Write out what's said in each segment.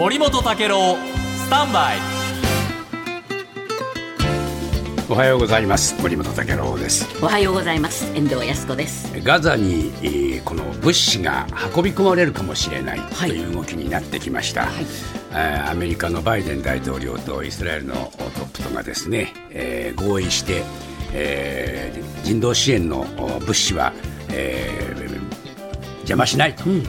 森本武郎スタンバイ。おはようございます。森本武郎です。おはようございます。遠藤康子です。ガザに、えー、この物資が運び込まれるかもしれないという動きになってきました、はい、アメリカのバイデン大統領とイスラエルのトップとがですね、えー、合意して、えー、人道支援の物資は、えー、邪魔しないと、うん、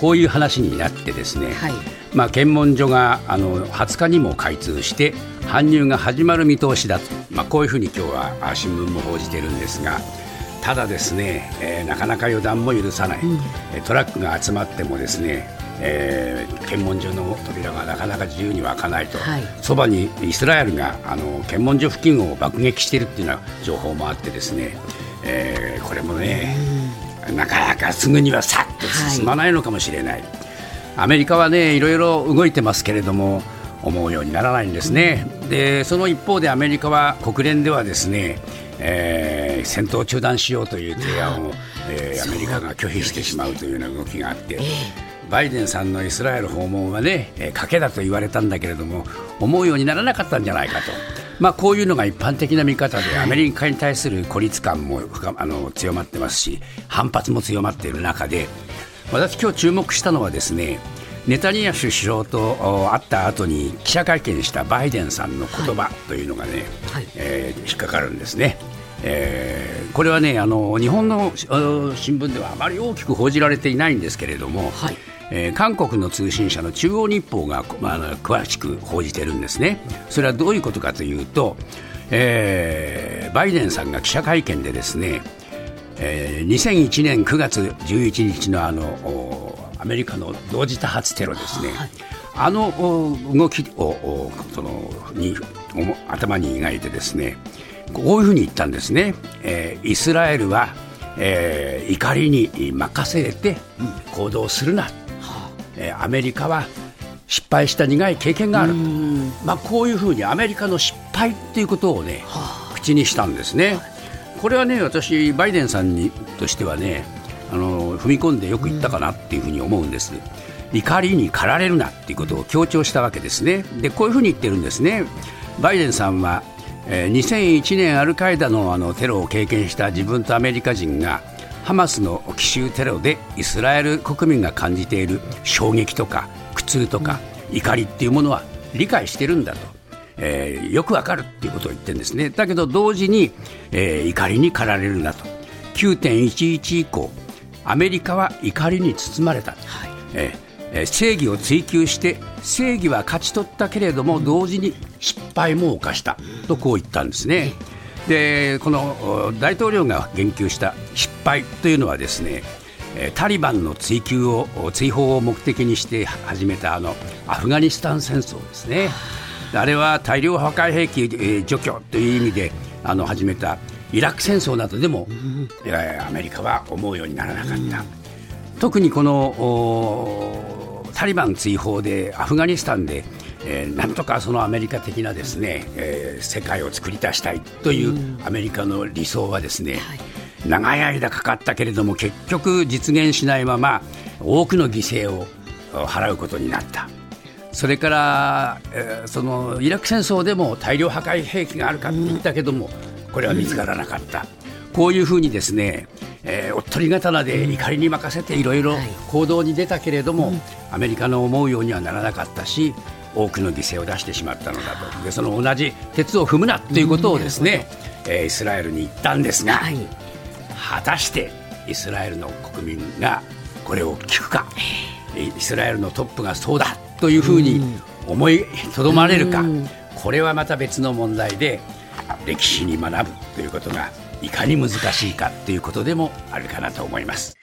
こういう話になってですね、はいまあ、検問所があの20日にも開通して搬入が始まる見通しだと、まあ、こういうふうに今日は新聞も報じているんですがただですね、えー、なかなか予断も許さない、うん、トラックが集まってもですねえー、検問所の扉がなかなか自由に開かないと、そ、ば、にイスラエルがあの検問所付近を爆撃しているというような情報もあってですね、えー、これもね、なかなかすぐにはさっと進まないのかもしれない。はいアメリカはねいろいろ動いてますけれども思うようにならないんですね、でその一方でアメリカは国連ではですね、えー、戦闘中断しようという提案を、えー、アメリカが拒否してしまうというような動きがあって。バイデンさんのイスラエル訪問はね、えー、賭けだと言われたんだけれども思うようにならなかったんじゃないかと、まあ、こういうのが一般的な見方でアメリカに対する孤立感もあの強まってますし反発も強まっている中で私今日注目したのはですねネタニヤフ首相と会った後に記者会見したバイデンさんの言葉というのがね、はい、えー、引っかかるんですね。えー、これはねあの日本の新聞ではあまり大きく報じられていないんですけれども、はい、えー、韓国の通信社の中央日報が、まあ、詳しく報じてるんですね。それはどういうことかというと、えー、バイデンさんが記者会見でですねえー、2001年9月11日のあのアメリカの同時多発テロですね、はい、あの動きをそのに頭に描いてですねこういうふうに言ったんですね、えー、イスラエルは、えー、怒りに任せて行動するな、うん、えー、アメリカは失敗した苦い経験がある、まあ、こういうふうにアメリカの失敗っていうことをね、はあ、口にしたんですね。はいこれはね私、バイデンさんにとしてはねあの踏み込んでよく言ったかなっていうふうに思うんです。怒りに駆られるなっていうことを強調したわけですね。でこういうふうに言ってるんですね。バイデンさんは、えー、2001年アルカイダのあのテロを経験した自分とアメリカ人がハマスの奇襲テロでイスラエル国民が感じている衝撃とか苦痛とか怒りっていうものは理解してるんだと。えー、よくわかるっていうことを言ってるんですね。だけど同時に、えー、怒りに駆られるなと。9.11以降アメリカは怒りに包まれた、はい。えー、正義を追求して正義は勝ち取ったけれども、同時に失敗も犯した。とこう言ったんですね。でこの大統領が言及した失敗というのはですねタリバンの追及を追放を目的にして始めたあのアフガニスタン戦争ですね。あれは大量破壊兵器除去という意味であの始めたイラク戦争などでも、うん、アメリカは思うようにならなかった。うん、特にこのタリバン追放でアフガニスタンで、えー、なんとかそのアメリカ的なですね、えー、世界を作り出したいというアメリカの理想はですね、うんはい、長い間かかったけれども結局実現しないまま多くの犠牲を払うことになった。それから、えー、そのイラク戦争でも大量破壊兵器があるかって言ったけども、これは見つからなかった、こういうふうにですね、えー、おっとり刀で怒りに任せていろいろ行動に出たけれども、アメリカの思うようにはならなかったし多くの犠牲を出してしまったのだと。でその同じ鉄を踏むなということをですね、えー、イスラエルに言ったんですが、はい、果たしてイスラエルの国民がこれを聞くか。イスラエルのトップがそうだというふうに思いとどまれるか、これはまた別の問題で歴史に学ぶということがいかに難しいかということでもあるかなと思います。